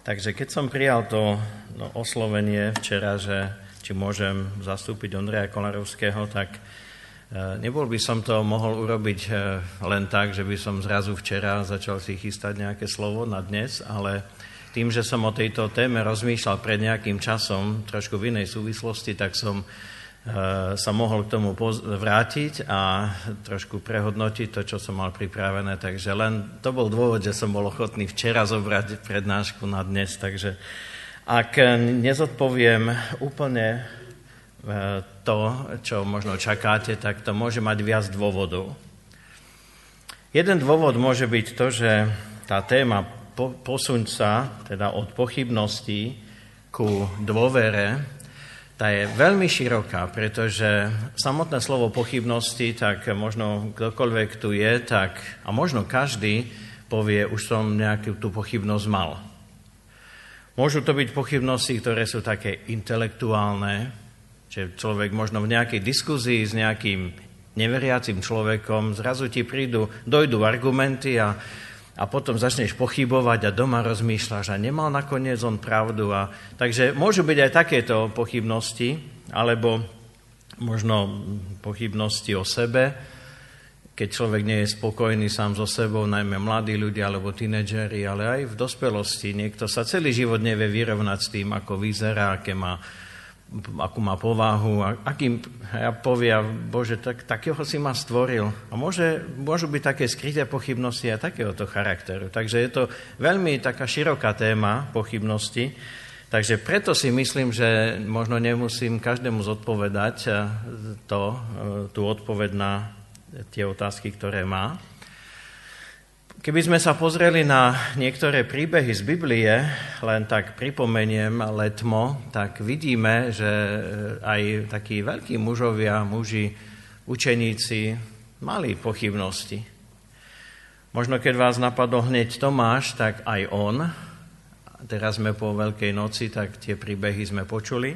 Takže keď som prijal to no, oslovenie včera, že či môžem zastúpiť Ondreja Kolarovského, tak e, nebol by som to mohol urobiť e, len tak, že by som zrazu včera začal si chystať nejaké slovo na dnes, ale tým, že som o tejto téme rozmýšľal pred nejakým časom, trošku v inej súvislosti, tak som sa mohol k tomu vrátiť a trošku prehodnotiť to, čo som mal pripravené. Takže len to bol dôvod, že som bol ochotný včera zobrať prednášku na dnes. Takže ak nezodpoviem úplne eh, to, čo možno čakáte, tak to môže mať viac dôvodov. Jeden dôvod môže byť to, že tá téma posuň sa, teda od pochybností ku dôvere, tá je veľmi široká, pretože samotné slovo pochybnosti, tak možno kdokoľvek tu je, tak a možno každý povie, už som nejakú tú pochybnosť mal. Môžu to byť pochybnosti, ktoré sú také intelektuálne, že človek možno v nejakej diskuzii s nejakým neveriacim človekom, zrazu ti prídu, dojdú argumenty a a potom začneš pochybovať a doma rozmýšľaš a nemal nakoniec on pravdu. A, takže môžu byť aj takéto pochybnosti, alebo možno pochybnosti o sebe, keď človek nie je spokojný sám so sebou, najmä mladí ľudia alebo tínedžeri, ale aj v dospelosti. Niekto sa celý život nevie vyrovnať s tým, ako vyzerá, aké má akú má povahu, a akým ja povia, Bože, tak, takého si ma stvoril. A môže, môžu byť také skryté pochybnosti a takéhoto charakteru. Takže je to veľmi taká široká téma pochybnosti. Takže preto si myslím, že možno nemusím každému zodpovedať eh, to, eh, tú odpoveď na tie otázky, ktoré má. Keby sme sa pozreli na niektoré príbehy z Biblie, len tak pripomeniem letmo, tak vidíme, že eh, aj takí veľkí mužovia, muži, učeníci mali pochybnosti. Možno keď vás napadol hneď Tomáš, tak aj on. Teraz sme po Veľkej noci, tak tie príbehy sme počuli.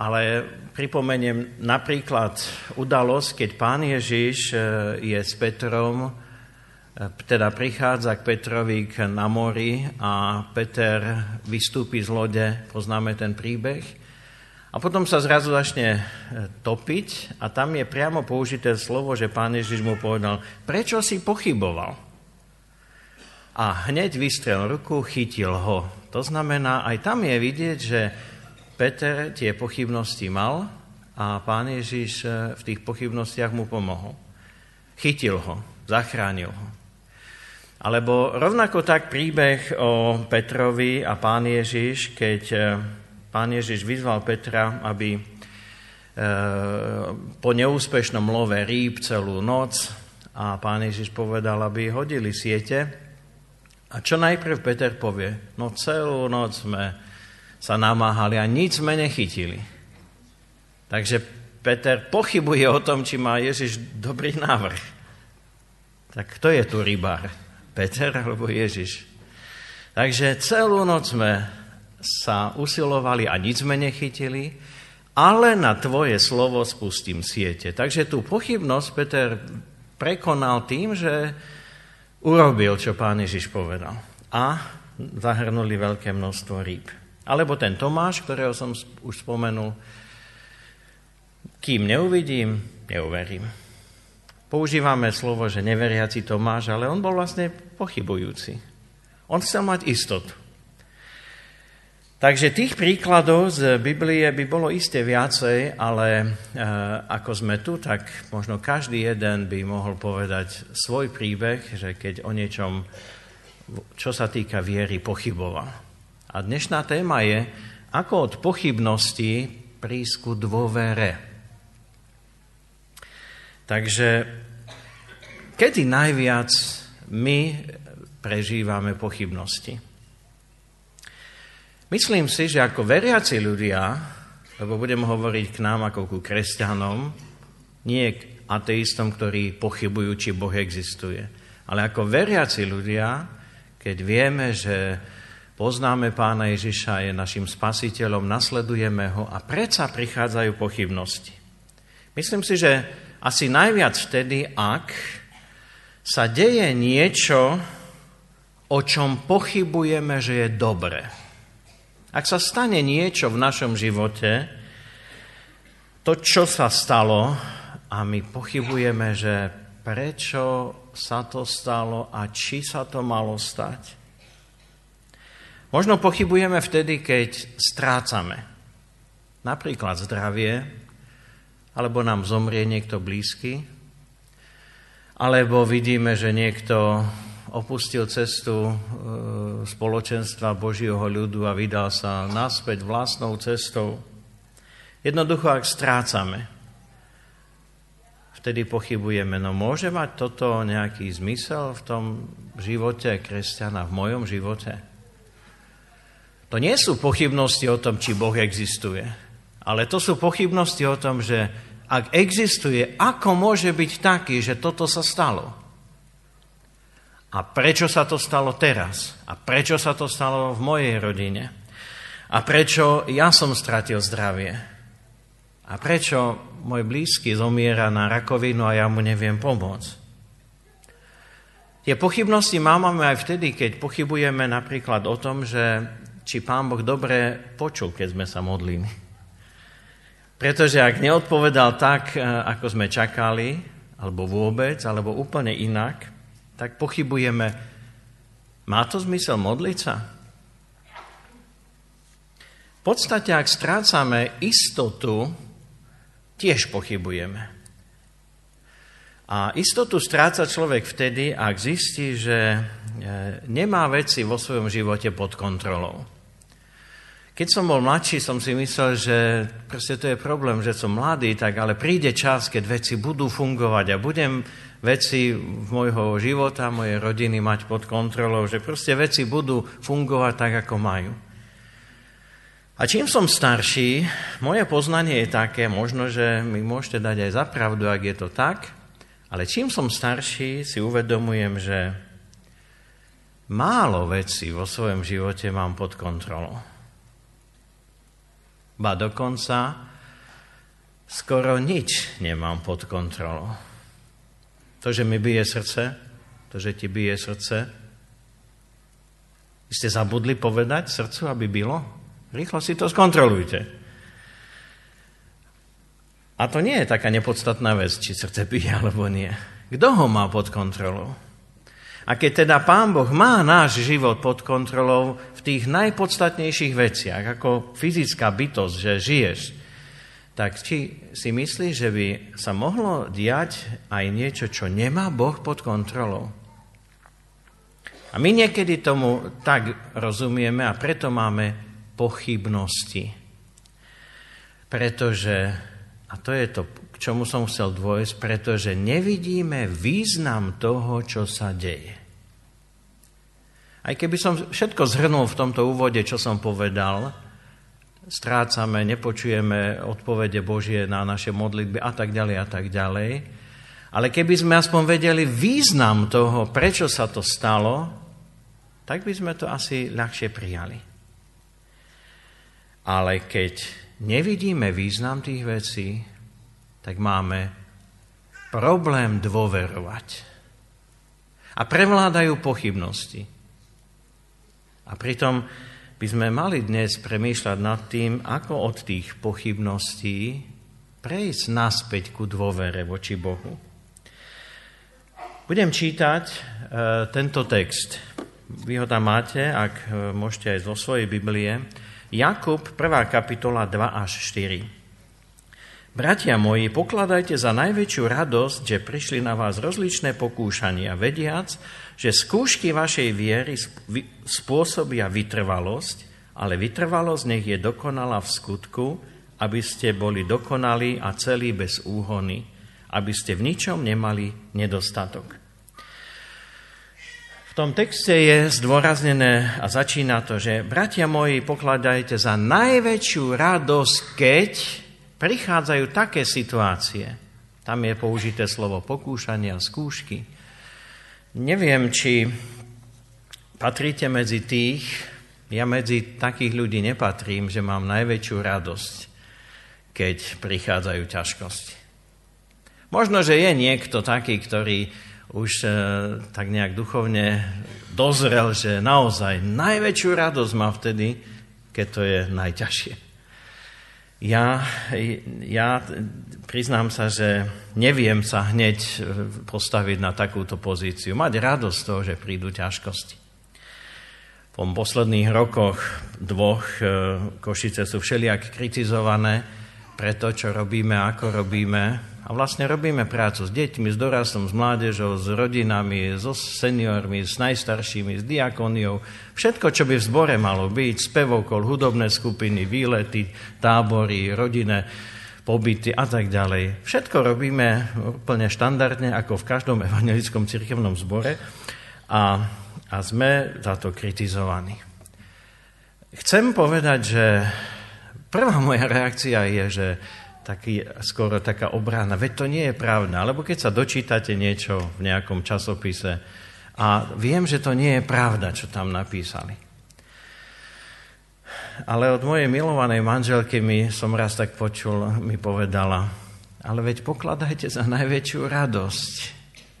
Ale pripomeniem napríklad udalosť, keď pán Ježiš eh, je s Petrom, teda prichádza k Petrovi na mori a Peter vystúpi z lode, poznáme ten príbeh. A potom sa zrazu začne e, topiť a tam je priamo použité slovo, že pán Ježiš mu povedal, prečo si pochyboval? A hneď vystrel ruku, chytil ho. To znamená, aj tam je vidieť, že Peter tie pochybnosti mal a pán Ježiš e, v tých pochybnostiach mu pomohol. Chytil ho, zachránil ho. Alebo rovnako tak príbeh o Petrovi a pán Ježiš, keď e, pán Ježiš vyzval Petra, aby e, po neúspešnom love rýb celú noc a pán Ježiš povedal, aby hodili siete. A čo najprv Peter povie? No celú noc sme sa namáhali a nič sme nechytili. Takže Peter pochybuje o tom, či má Ježiš dobrý návrh. Tak kto je tu rybár? Peter alebo Ježiš. Takže celú noc sme sa usilovali a nič sme nechytili, ale na tvoje slovo spustím siete. Takže tú pochybnosť Peter prekonal tým, že urobil, čo pán Ježiš povedal. A zahrnuli veľké množstvo rýb. Alebo ten Tomáš, ktorého som už spomenul, kým neuvidím, neuverím. Používame slovo, že neveriaci Tomáš, ale on bol vlastne pochybujúci. On chcel mať istotu. Takže tých príkladov z Biblie by bolo iste viacej, ale e, ako sme tu, tak možno každý jeden by mohol povedať svoj príbeh, že keď o niečom, čo sa týka viery, pochyboval. A dnešná téma je, ako od pochybnosti prísť ku dôvere. Takže kedy najviac my prežívame pochybnosti? Myslím si, že ako veriaci ľudia, lebo budem hovoriť k nám ako ku kresťanom, nie k ateistom, ktorí pochybujú, či Boh existuje, ale ako veriaci ľudia, keď vieme, že poznáme pána Ježiša, je našim spasiteľom, nasledujeme ho a predsa prichádzajú pochybnosti. Myslím si, že asi najviac vtedy, ak sa deje niečo, o čom pochybujeme, že je dobre. Ak sa stane niečo v našom živote, to, čo sa stalo, a my pochybujeme, že prečo sa to stalo a či sa to malo stať. Možno pochybujeme vtedy, keď strácame napríklad zdravie, alebo nám zomrie niekto blízky, alebo vidíme, že niekto opustil cestu e, spoločenstva Božieho ľudu a vydal sa naspäť vlastnou cestou. Jednoducho, ak strácame, vtedy pochybujeme, no môže mať toto nejaký zmysel v tom živote kresťana, v mojom živote? To nie sú pochybnosti o tom, či Boh existuje, ale to sú pochybnosti o tom, že ak existuje, ako môže byť taký, že toto sa stalo? A prečo sa to stalo teraz? A prečo sa to stalo v mojej rodine? A prečo ja som stratil zdravie? A prečo môj blízky zomiera na rakovinu a ja mu neviem pomôcť? Tie pochybnosti máme aj vtedy, keď pochybujeme napríklad o tom, že či Pán Boh dobre počul, keď sme sa modlili. Pretože ak neodpovedal tak, eh, ako sme čakali, alebo vôbec, alebo úplne inak, tak pochybujeme, má to zmysel modliť sa? V podstate, ak strácame istotu, tiež pochybujeme. A istotu stráca človek vtedy, ak zistí, že e, nemá veci vo svojom živote pod kontrolou. Keď som bol mladší, som si myslel, že proste to je problém, že som mladý, tak ale príde čas, keď veci budú fungovať a budem veci môjho života, mojej rodiny mať pod kontrolou, že proste veci budú fungovať tak, ako majú. A čím som starší, moje poznanie je také, možno, že mi môžete dať aj za pravdu, ak je to tak, ale čím som starší, si uvedomujem, že málo vecí vo svojom živote mám pod kontrolou. Ba dokonca skoro nič nemám pod kontrolou. To, že mi bije srdce, to, že ti bije srdce, ste zabudli povedať srdcu, aby bylo? Rýchlo si to skontrolujte. A to nie je taká nepodstatná vec, či srdce bije alebo nie. Kto ho má pod kontrolou? A keď teda Pán Boh má náš život pod kontrolou v tých najpodstatnejších veciach, ako fyzická bytosť, že žiješ, tak či si myslíš, že by sa mohlo diať aj niečo, čo nemá Boh pod kontrolou? A my niekedy tomu tak rozumieme a preto máme pochybnosti. Pretože, a to je to, čomu som chcel dôjsť, pretože nevidíme význam toho, čo sa deje. Aj keby som všetko zhrnul v tomto úvode, čo som povedal, strácame, nepočujeme odpovede Božie na naše modlitby a tak ďalej a tak ďalej. Ale keby sme aspoň vedeli význam toho, prečo sa to stalo, tak by sme to asi ľahšie prijali. Ale keď nevidíme význam tých vecí, tak máme problém dôverovať. A prevládajú pochybnosti. A pritom by sme mali dnes premýšľať nad tým, ako od tých pochybností prejsť naspäť ku dôvere voči Bohu. Budem čítať e, tento text. Vy ho tam máte, ak e, môžete aj zo svojej Biblie. Jakub, 1. kapitola 2 až 4. Bratia moji, pokladajte za najväčšiu radosť, že prišli na vás rozličné pokúšania, vediac, že skúšky vašej viery spôsobia vytrvalosť, ale vytrvalosť nech je dokonala v skutku, aby ste boli dokonali a celí bez úhony, aby ste v ničom nemali nedostatok. V tom texte je zdôraznené a začína to, že bratia moji, pokladajte za najväčšiu radosť, keď prichádzajú také situácie, tam je použité slovo pokúšania, skúšky. Neviem, či patríte medzi tých, ja medzi takých ľudí nepatrím, že mám najväčšiu radosť, keď prichádzajú ťažkosti. Možno, že je niekto taký, ktorý už e, tak nejak duchovne dozrel, že naozaj najväčšiu radosť má vtedy, keď to je najťažšie. Ja, ja priznám sa, že neviem sa hneď e, postaviť na takúto pozíciu. Mať radosť z toho, že prídu ťažkosti. Po posledných rokoch dvoch e, Košice sú všelijak kritizované pre to, čo robíme, ako robíme, a vlastne robíme prácu s deťmi, s dorastom, s mládežou, s rodinami, so seniormi, s najstaršími, s diakoniou. Všetko, čo by v zbore malo byť, spevokol, hudobné skupiny, výlety, tábory, rodinné pobyty a tak ďalej. Všetko robíme úplne štandardne, ako v každom evangelickom cirkevnom zbore a, a sme za to kritizovaní. Chcem povedať, že prvá moja reakcia je, že taký, skoro taká obrana. Veď to nie je pravda. Alebo keď sa dočítate niečo v nejakom časopise a viem, že to nie je pravda, čo tam napísali. Ale od mojej milovanej manželky mi som raz tak počul, mi povedala, ale veď pokladajte za najväčšiu radosť,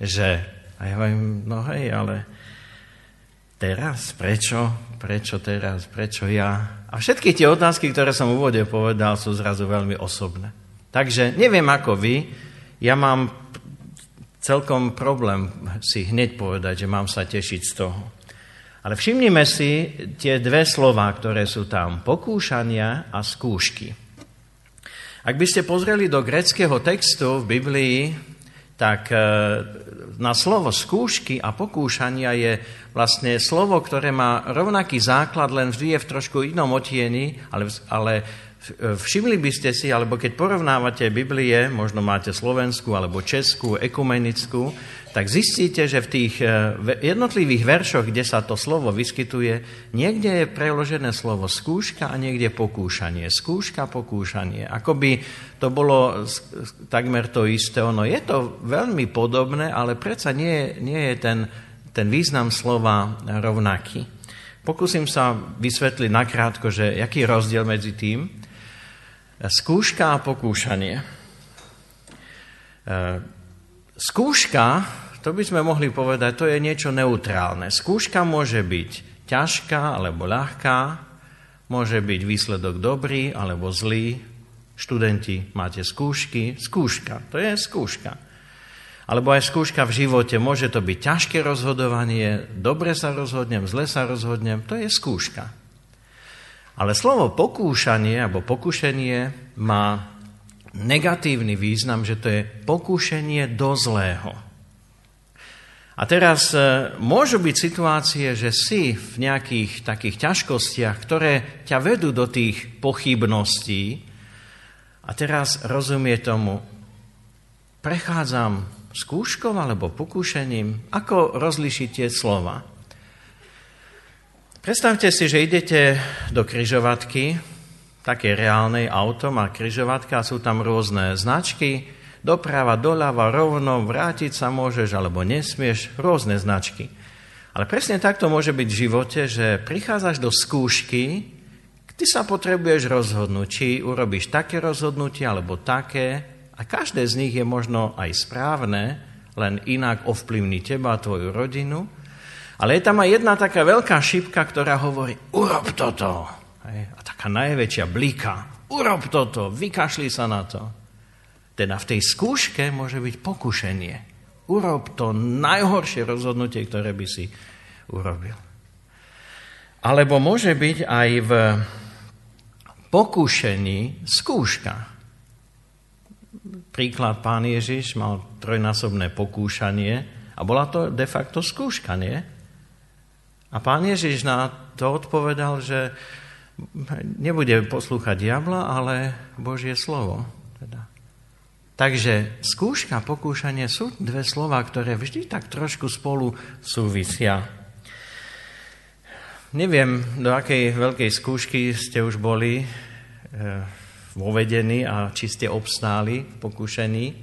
že... A ja hovorím, no hej, ale teraz, prečo, prečo teraz, prečo ja, a všetky tie otázky, ktoré som v úvode povedal, sú zrazu veľmi osobné. Takže neviem ako vy, ja mám celkom problém si hneď povedať, že mám sa tešiť z toho. Ale všimnime si tie dve slova, ktoré sú tam. Pokúšania a skúšky. Ak by ste pozreli do greckého textu v Biblii, tak e, na slovo skúšky a pokúšania je vlastne slovo, ktoré má rovnaký základ, len vždy je v trošku inom otieni, ale, ale e, všimli by ste si, alebo keď porovnávate Biblie, možno máte slovenskú alebo českú, ekumenickú, tak zistíte, že v tých eh, jednotlivých veršoch, kde sa to slovo vyskytuje, niekde je preložené slovo skúška a niekde pokúšanie. Skúška, pokúšanie. Ako by to bolo takmer to isté. Ono je to veľmi podobné, ale predsa nie, nie je ten, ten význam slova rovnaký. Pokúsim sa vysvetliť nakrátko, že aký je rozdiel medzi tým. Skúška a pokúšanie. Eh, skúška to by sme mohli povedať, to je niečo neutrálne. Skúška môže byť ťažká alebo ľahká, môže byť výsledok dobrý alebo zlý. Študenti, máte skúšky, skúška, to je skúška. Alebo aj skúška v živote, môže to byť ťažké rozhodovanie, dobre sa rozhodnem, zle sa rozhodnem, to je skúška. Ale slovo pokúšanie alebo pokušenie má negatívny význam, že to je pokúšenie do zlého. A teraz e, môžu byť situácie, že si v nejakých takých ťažkostiach, ktoré ťa vedú do tých pochybností a teraz rozumie tomu, prechádzam skúškou alebo pokúšením, ako rozlišiť tie slova. Predstavte si, že idete do kryžovatky, také reálnej auto má kryžovatka sú tam rôzne značky, doprava, doľava, rovno, vrátiť sa môžeš alebo nesmieš, rôzne značky. Ale presne takto môže byť v živote, že prichádzaš do skúšky, ty sa potrebuješ rozhodnúť, či urobíš také rozhodnutie alebo také, a každé z nich je možno aj správne, len inak ovplyvní teba a tvoju rodinu. Ale je tam aj jedna taká veľká šipka, ktorá hovorí, urob toto. A taká najväčšia blíka, urob toto, vykašli sa na to. Teda v tej skúške môže byť pokušenie. Urob to najhoršie rozhodnutie, ktoré by si urobil. Alebo môže byť aj v pokušení skúška. Príklad, pán Ježiš mal trojnásobné pokúšanie a bola to de facto skúška, nie? A pán Ježiš na to odpovedal, že nebude poslúchať diabla, ale Božie slovo. Teda Takže skúška, pokúšanie sú dve slova, ktoré vždy tak trošku spolu súvisia. Neviem, do akej veľkej skúšky ste už boli e, vovedení a či ste obstáli pokúšení. E,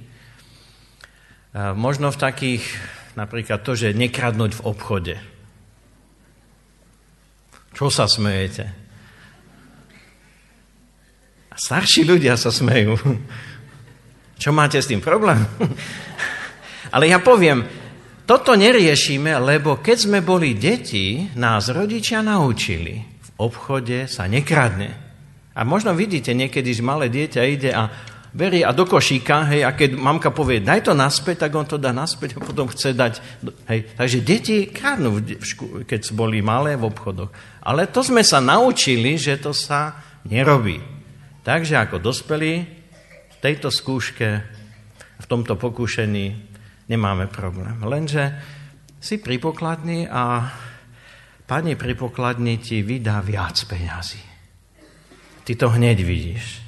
možno v takých, napríklad to, že nekradnúť v obchode. Čo sa smejete? Starší ľudia sa smejú. Čo máte s tým problém? Ale ja poviem, toto neriešime, lebo keď sme boli deti, nás rodičia naučili. V obchode sa nekradne. A možno vidíte niekedy, malé dieťa ide a berie a do košíka, hej, a keď mamka povie, daj to naspäť, tak on to dá naspäť a potom chce dať. Hej. Takže deti kradnú, keď boli malé v obchodoch. Ale to sme sa naučili, že to sa nerobí. Takže ako dospelí tejto skúške, v tomto pokúšení nemáme problém. Lenže si pripokladný a pani pripokladný ti vydá viac peňazí. Ty to hneď vidíš.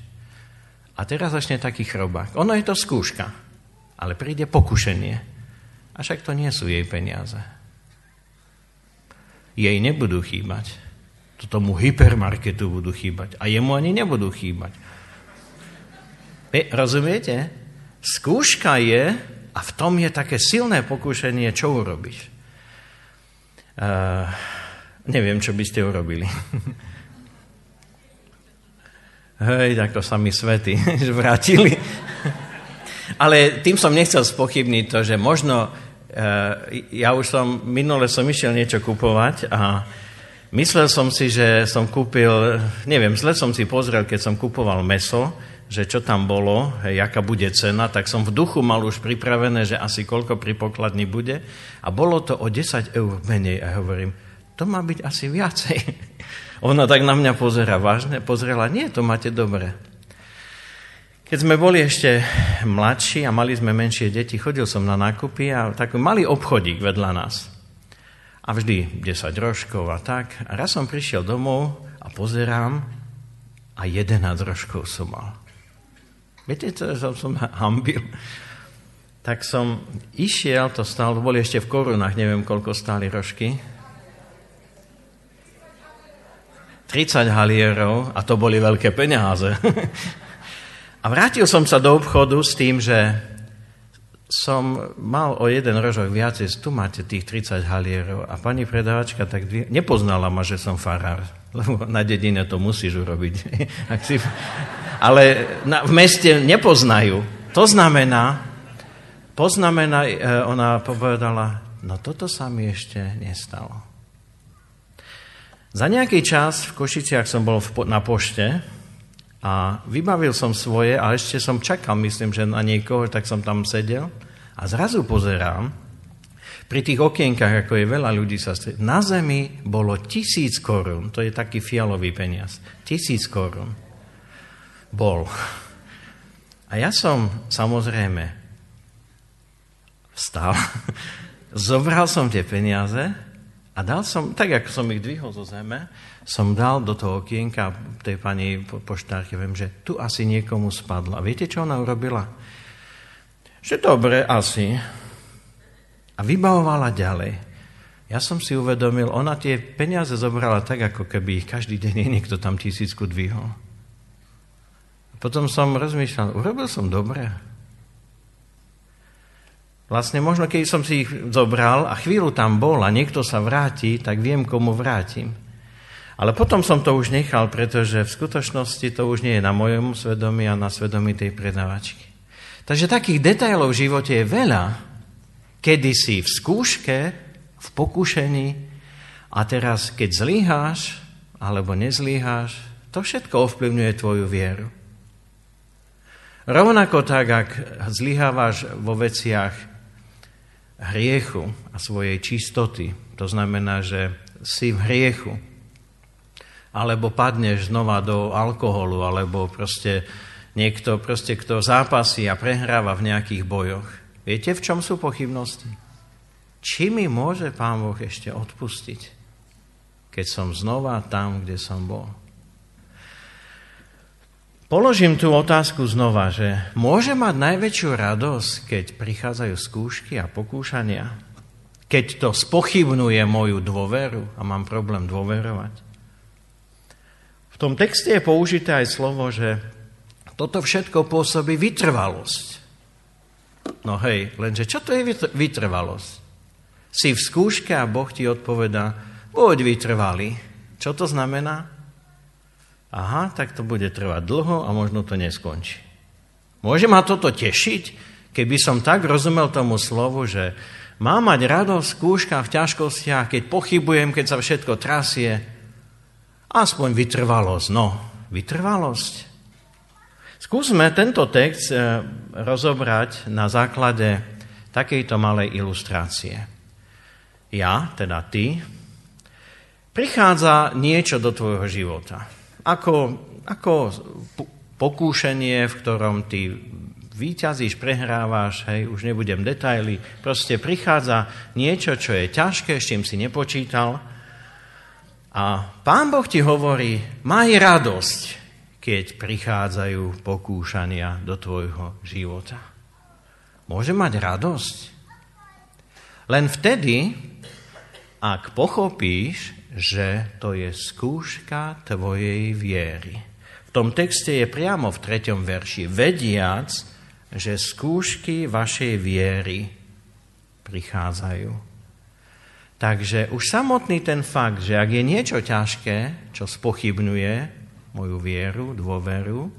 A teraz začne taký chrobák. Ono je to skúška, ale príde pokušenie. A však to nie sú jej peniaze. Jej nebudú chýbať. To tomu hypermarketu budú chýbať. A jemu ani nebudú chýbať. E, rozumiete? Skúška je, a v tom je také silné pokušenie, čo urobiť. Uh, neviem, čo by ste urobili. Hej, tak to sa mi svety vrátili. Ale tým som nechcel spochybniť to, že možno, eh, ja už som, minule som išiel niečo kupovať a myslel som si, že som kúpil, neviem, zle som si pozrel, keď som kupoval meso, že čo tam bolo, hej, aká bude cena, tak som v duchu mal už pripravené, že asi koľko pri pokladni bude a bolo to o 10 eur menej a hovorím, to má byť asi viacej. Ona tak na mňa pozera vážne, pozrela, nie, to máte dobre. Keď sme boli ešte mladší a mali sme menšie deti, chodil som na nákupy a taký malý obchodík vedľa nás. A vždy 10 rožkov a tak. A raz som prišiel domov a pozerám a 11 rožkov som mal. Viete, čo som, som hambil? Tak som išiel, to stalo, boli ešte v korunách, neviem, koľko stáli rožky, 30 halierov a to boli veľké peniaze. a vrátil som sa do obchodu s tým, že som mal o jeden rožok viacej, tu máte tých 30 halierov a pani predávačka tak dvie... nepoznala ma, že som farár, lebo na dedine to musíš urobiť. si... Ale na, v meste nepoznajú. To znamená, poznamená, e, ona povedala, no toto sa mi ešte nestalo. Za nejaký čas v Košiciach som bol na pošte a vybavil som svoje a ešte som čakal, myslím, že na niekoho, tak som tam sedel a zrazu pozerám, pri tých okienkach, ako je veľa ľudí sa stretí, na zemi bolo tisíc korún, to je taký fialový peniaz, tisíc korún. Bol. A ja som samozrejme vstal, zobral som tie peniaze a dal som, tak ako som ich dvihol zo zeme, som dal do toho okienka tej pani poštárke, viem, že tu asi niekomu spadlo. A viete, čo ona urobila? Že dobre, asi. A vybavovala ďalej. Ja som si uvedomil, ona tie peniaze zobrala tak, ako keby ich každý deň niekto tam tisícku dvihol. Potom som rozmýšľal, urobil som dobre. Vlastne možno, keď som si ich zobral a chvíľu tam bol a niekto sa vráti, tak viem, komu vrátim. Ale potom som to už nechal, pretože v skutočnosti to už nie je na mojom svedomí a na svedomí tej predavačky. Takže takých detailov v živote je veľa, kedy si v skúške, v pokušení a teraz, keď zlyháš alebo nezlíháš, to všetko ovplyvňuje tvoju vieru. Rovnako tak, ak zlyhávaš vo veciach hriechu a svojej čistoty. To znamená, že si v hriechu. Alebo padneš znova do alkoholu, alebo proste niekto, proste, kto zápasí a prehráva v nejakých bojoch. Viete, v čom sú pochybnosti? Či mi môže Pán Boh ešte odpustiť, keď som znova tam, kde som bol? Položím tú otázku znova, že môže mať najväčšiu radosť, keď prichádzajú skúšky a pokúšania? Keď to spochybnuje moju dôveru a mám problém dôverovať? V tom texte je použité aj slovo, že toto všetko pôsobí vytrvalosť. No hej, lenže čo to je vytrvalosť? Si v skúške a Boh ti odpovedá, buď vytrvalý. Čo to znamená? Aha, tak to bude trvať dlho a možno to neskončí. Môže ma toto tešiť, keby som tak rozumel tomu slovu, že Mám mať radosť v skúškach, v ťažkostiach, keď pochybujem, keď sa všetko trasie. Aspoň vytrvalosť. No, vytrvalosť. Skúsme tento text eh, rozobrať na základe takejto malej ilustrácie. Ja, teda ty, prichádza niečo do tvojho života. Ako, ako pokúšenie, v ktorom ty výťazíš, prehrávaš, hej, už nebudem detaily, proste prichádza niečo, čo je ťažké, s čím si nepočítal a Pán Boh ti hovorí, maj radosť, keď prichádzajú pokúšania do tvojho života. Môže mať radosť? Len vtedy, ak pochopíš, že to je skúška tvojej viery. V tom texte je priamo v treťom verši. Vediac, že skúšky vašej viery prichádzajú. Takže už samotný ten fakt, že ak je niečo ťažké, čo spochybňuje moju vieru, dôveru,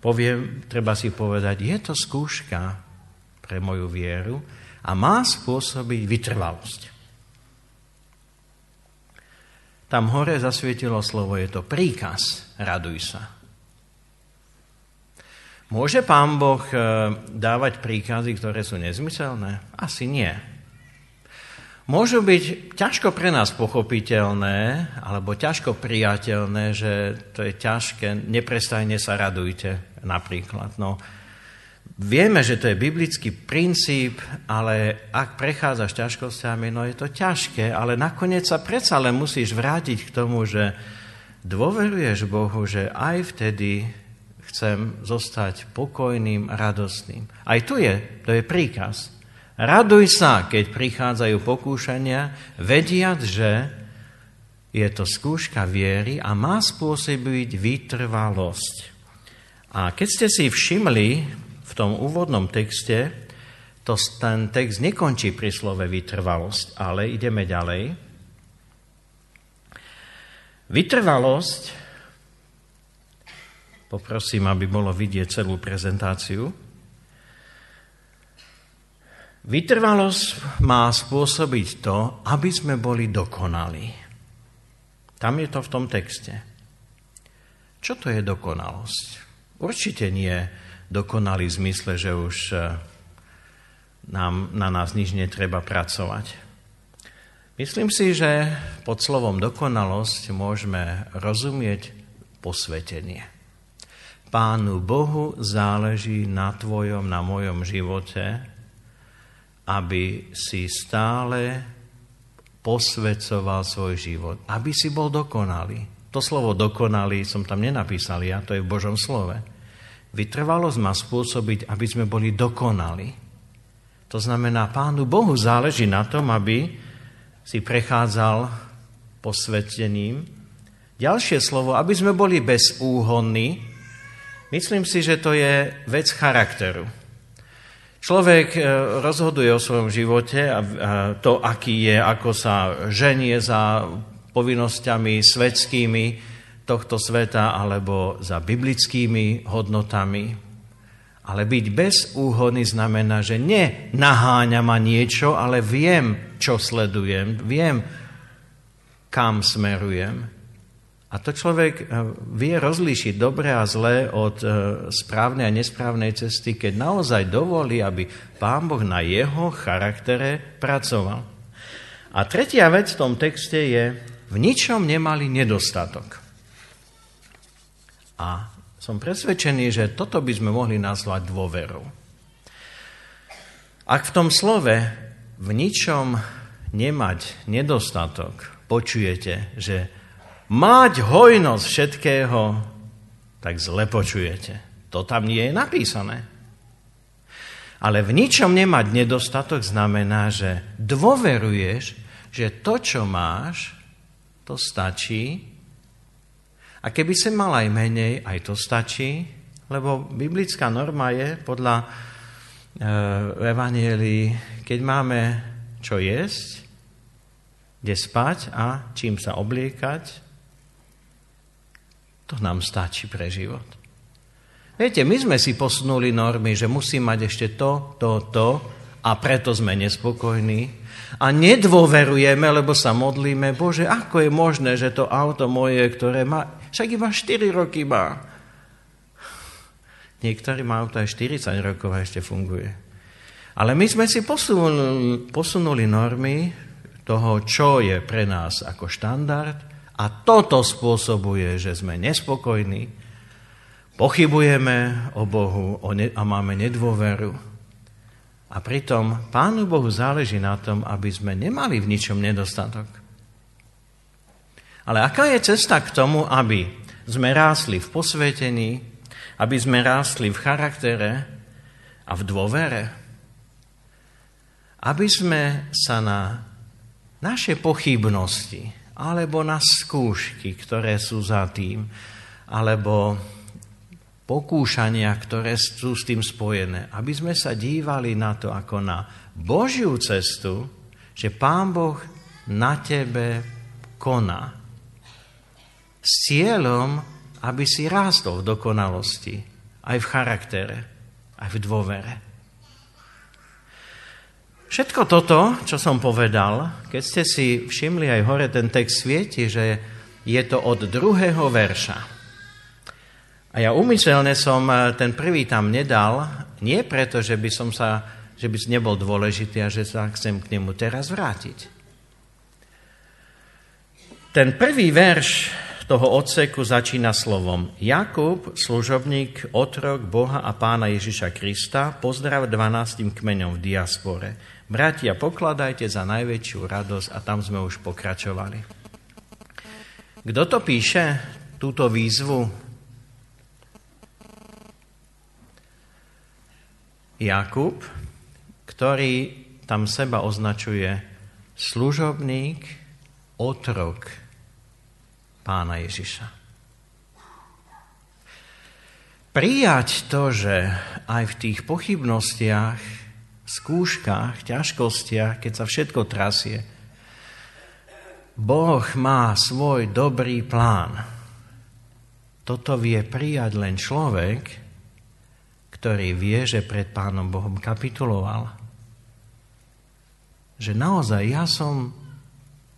poviem, treba si povedať, je to skúška pre moju vieru a má spôsobiť vytrvalosť. Tam hore zasvietilo slovo, je to príkaz, raduj sa. Môže pán Boh e, dávať príkazy, ktoré sú nezmyselné? Asi nie. Môžu byť ťažko pre nás pochopiteľné, alebo ťažko priateľné, že to je ťažké, neprestajne sa radujte, napríklad. No, vieme, že to je biblický princíp, ale ak prechádzaš ťažkosťami, no je to ťažké, ale nakoniec sa predsa len musíš vrátiť k tomu, že dôveruješ Bohu, že aj vtedy chcem zostať pokojným, radostným. Aj tu je, to je príkaz. Raduj sa, keď prichádzajú pokúšania, vediať, že je to skúška viery a má spôsobiť vytrvalosť. A keď ste si všimli v tom úvodnom texte, to ten text nekončí pri slove vytrvalosť, ale ideme ďalej. Vytrvalosť Poprosím, aby bolo vidieť celú prezentáciu. Vytrvalosť má spôsobiť to, aby sme boli dokonali. Tam je to v tom texte. Čo to je dokonalosť? Určite nie dokonalý v zmysle, že už e, nám, na nás nič netreba pracovať. Myslím si, že pod slovom dokonalosť môžeme rozumieť posvetenie. Pánu Bohu záleží na tvojom, na mojom živote, aby si stále posvedcoval svoj život, aby si bol dokonalý. To slovo dokonalý som tam nenapísal ja, to je v Božom slove. Vytrvalosť má spôsobiť, aby sme boli dokonali. To znamená, Pánu Bohu záleží na tom, aby si prechádzal posvetením. Ďalšie slovo, aby sme boli bezúhonní, Myslím si, že to je vec charakteru. Človek e, rozhoduje o svojom živote a to, aký je, ako sa ženie za povinnosťami svetskými tohto sveta alebo za biblickými hodnotami. Ale byť bez úhony znamená, že nenaháňa ma niečo, ale viem, čo sledujem, viem, kam smerujem. A to človek eh, vie rozlíšiť dobré a zlé od eh, správnej a nesprávnej cesty, keď naozaj dovolí, aby Pán Boh na jeho charaktere pracoval. A tretia vec v tom texte je, v ničom nemali nedostatok. A som presvedčený, že toto by sme mohli nazvať dôverou. Ak v tom slove v ničom nemať nedostatok, počujete, že mať hojnosť všetkého, tak zle počujete. To tam nie je napísané. Ale v ničom nemať nedostatok znamená, že dôveruješ, že to, čo máš, to stačí. A keby si mal aj menej, aj to stačí, lebo biblická norma je podľa e, Evangelií, keď máme čo jesť, kde spať a čím sa obliekať, to nám stačí pre život. Viete, my sme si posunuli normy, že musím mať ešte to, to, to a preto sme nespokojní a nedôverujeme, lebo sa modlíme, Bože, ako je možné, že to auto moje, ktoré má, však iba 4 roky má. Niektorí majú to aj 40 rokov a ešte funguje. Ale my sme si posunuli, posunuli normy toho, čo je pre nás ako štandard a toto spôsobuje, že sme nespokojní, pochybujeme o Bohu a máme nedôveru. A pritom Pánu Bohu záleží na tom, aby sme nemali v ničom nedostatok. Ale aká je cesta k tomu, aby sme rásli v posvetení, aby sme rástli v charaktere a v dôvere? aby sme sa na naše pochybnosti alebo na skúšky, ktoré sú za tým, alebo pokúšania, ktoré sú s tým spojené, aby sme sa dívali na to ako na Božiu cestu, že Pán Boh na tebe koná. S cieľom, aby si rástol v dokonalosti, aj v charaktere, aj v dôvere. Všetko toto, čo som povedal, keď ste si všimli aj hore, ten text svieti, že je to od druhého verša. A ja umyselne som eh, ten prvý tam nedal, nie preto, že by som sa, že by nebol dôležitý a že sa chcem k nemu teraz vrátiť. Ten prvý verš toho odseku začína slovom Jakub, služobník, otrok Boha a pána Ježiša Krista, pozdrav 12 kmeňom v diaspore. Bratia, pokladajte za najväčšiu radosť a tam sme už pokračovali. Kto to píše, túto výzvu? Jakub, ktorý tam seba označuje služobník, otrok pána Ježiša. Prijať to, že aj v tých pochybnostiach skúškach, ťažkostiach, keď sa všetko trasie. Boh má svoj dobrý plán. Toto vie prijať len človek, ktorý vie, že pred Pánom Bohom kapituloval. Že naozaj ja som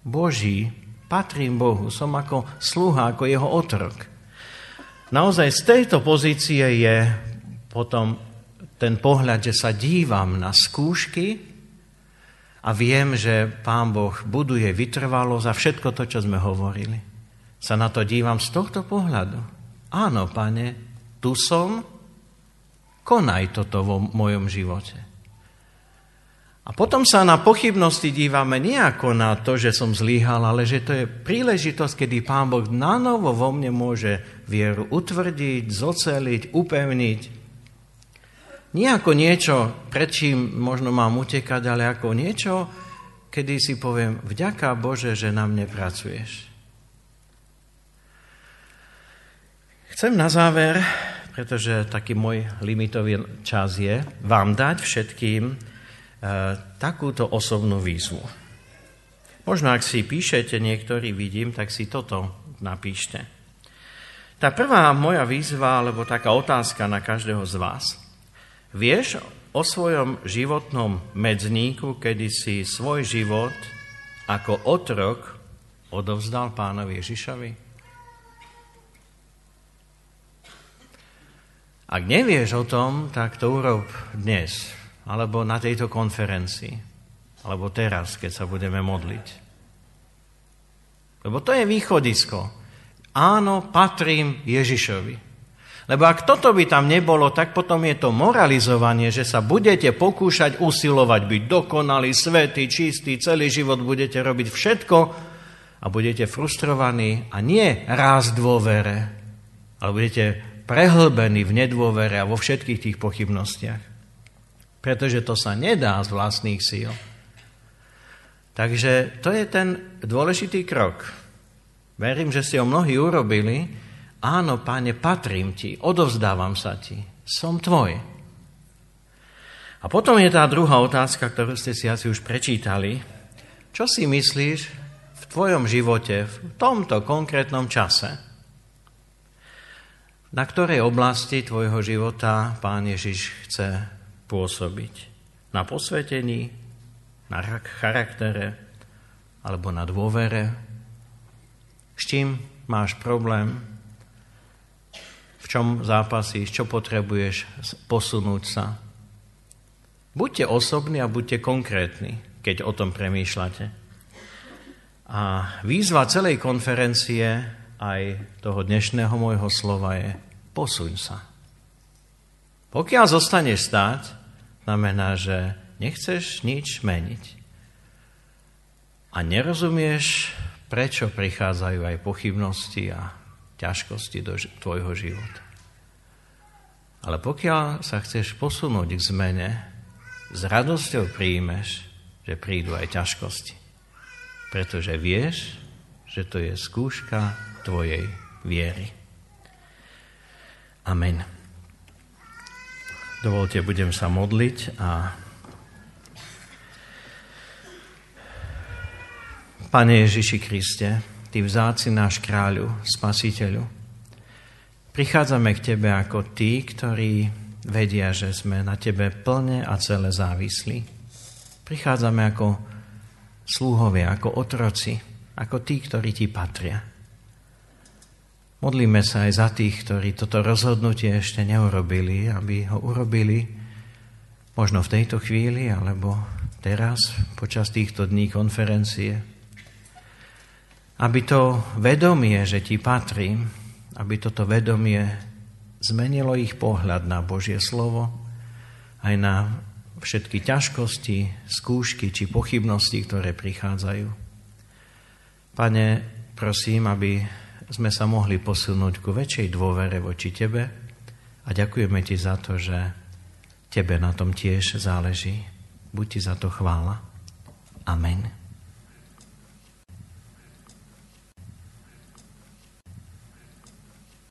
Boží, patrím Bohu, som ako sluha, ako jeho otrok. Naozaj z tejto pozície je potom ten pohľad, že sa dívam na skúšky a viem, že Pán Boh buduje vytrvalo za všetko to, čo sme hovorili. Sa na to dívam z tohto pohľadu. Áno, pane, tu som, konaj toto vo mojom živote. A potom sa na pochybnosti dívame nie ako na to, že som zlíhal, ale že to je príležitosť, kedy Pán Boh na novo vo mne môže vieru utvrdiť, zoceliť, upevniť, nie ako niečo, pred čím možno mám utekať, ale ako niečo, kedy si poviem, vďaka Bože, že na mne pracuješ. Chcem na záver, pretože taký môj limitový čas je, vám dať všetkým takúto osobnú výzvu. Možno ak si píšete, niektorí vidím, tak si toto napíšte. Tá prvá moja výzva, alebo taká otázka na každého z vás – Vieš o svojom životnom medzníku, kedy si svoj život ako otrok odovzdal pánovi Ježišovi? Ak nevieš o tom, tak to urob dnes, alebo na tejto konferencii, alebo teraz, keď sa budeme modliť. Lebo to je východisko. Áno, patrím Ježišovi. Lebo ak toto by tam nebolo, tak potom je to moralizovanie, že sa budete pokúšať usilovať byť dokonalý, svetý, čistý, celý život budete robiť všetko a budete frustrovaní a nie raz dôvere, ale budete prehlbení v nedôvere a vo všetkých tých pochybnostiach. Pretože to sa nedá z vlastných síl. Takže to je ten dôležitý krok. Verím, že ste ho mnohí urobili, Áno, páne, patrím ti, odovzdávam sa ti, som tvoj. A potom je tá druhá otázka, ktorú ste si asi už prečítali. Čo si myslíš v tvojom živote, v tomto konkrétnom čase? Na ktorej oblasti tvojho života pán Ježiš chce pôsobiť? Na posvetení, na charaktere alebo na dôvere? S čím máš problém? V čom zápasíš? Čo potrebuješ posunúť sa? Buďte osobní a buďte konkrétni, keď o tom premýšľate. A výzva celej konferencie aj toho dnešného môjho slova je posuň sa. Pokiaľ zostaneš stáť, znamená, že nechceš nič meniť. A nerozumieš, prečo prichádzajú aj pochybnosti a ťažkosti do tvojho života. Ale pokiaľ sa chceš posunúť k zmene, s radosťou príjmeš, že prídu aj ťažkosti. Pretože vieš, že to je skúška tvojej viery. Amen. Dovolte, budem sa modliť a Pane Ježiši Kriste, Ty vzáci náš kráľu, spasiteľu, prichádzame k Tebe ako tí, ktorí vedia, že sme na Tebe plne a celé závislí. Prichádzame ako slúhovia, ako otroci, ako tí, ktorí Ti patria. Modlíme sa aj za tých, ktorí toto rozhodnutie ešte neurobili, aby ho urobili možno v tejto chvíli, alebo teraz, počas týchto dní konferencie, aby to vedomie, že ti patrí, aby toto vedomie zmenilo ich pohľad na Božie slovo, aj na všetky ťažkosti, skúšky či pochybnosti, ktoré prichádzajú. Pane, prosím, aby sme sa mohli posunúť ku väčšej dôvere voči Tebe a ďakujeme Ti za to, že Tebe na tom tiež záleží. Buď Ti za to chvála. Amen.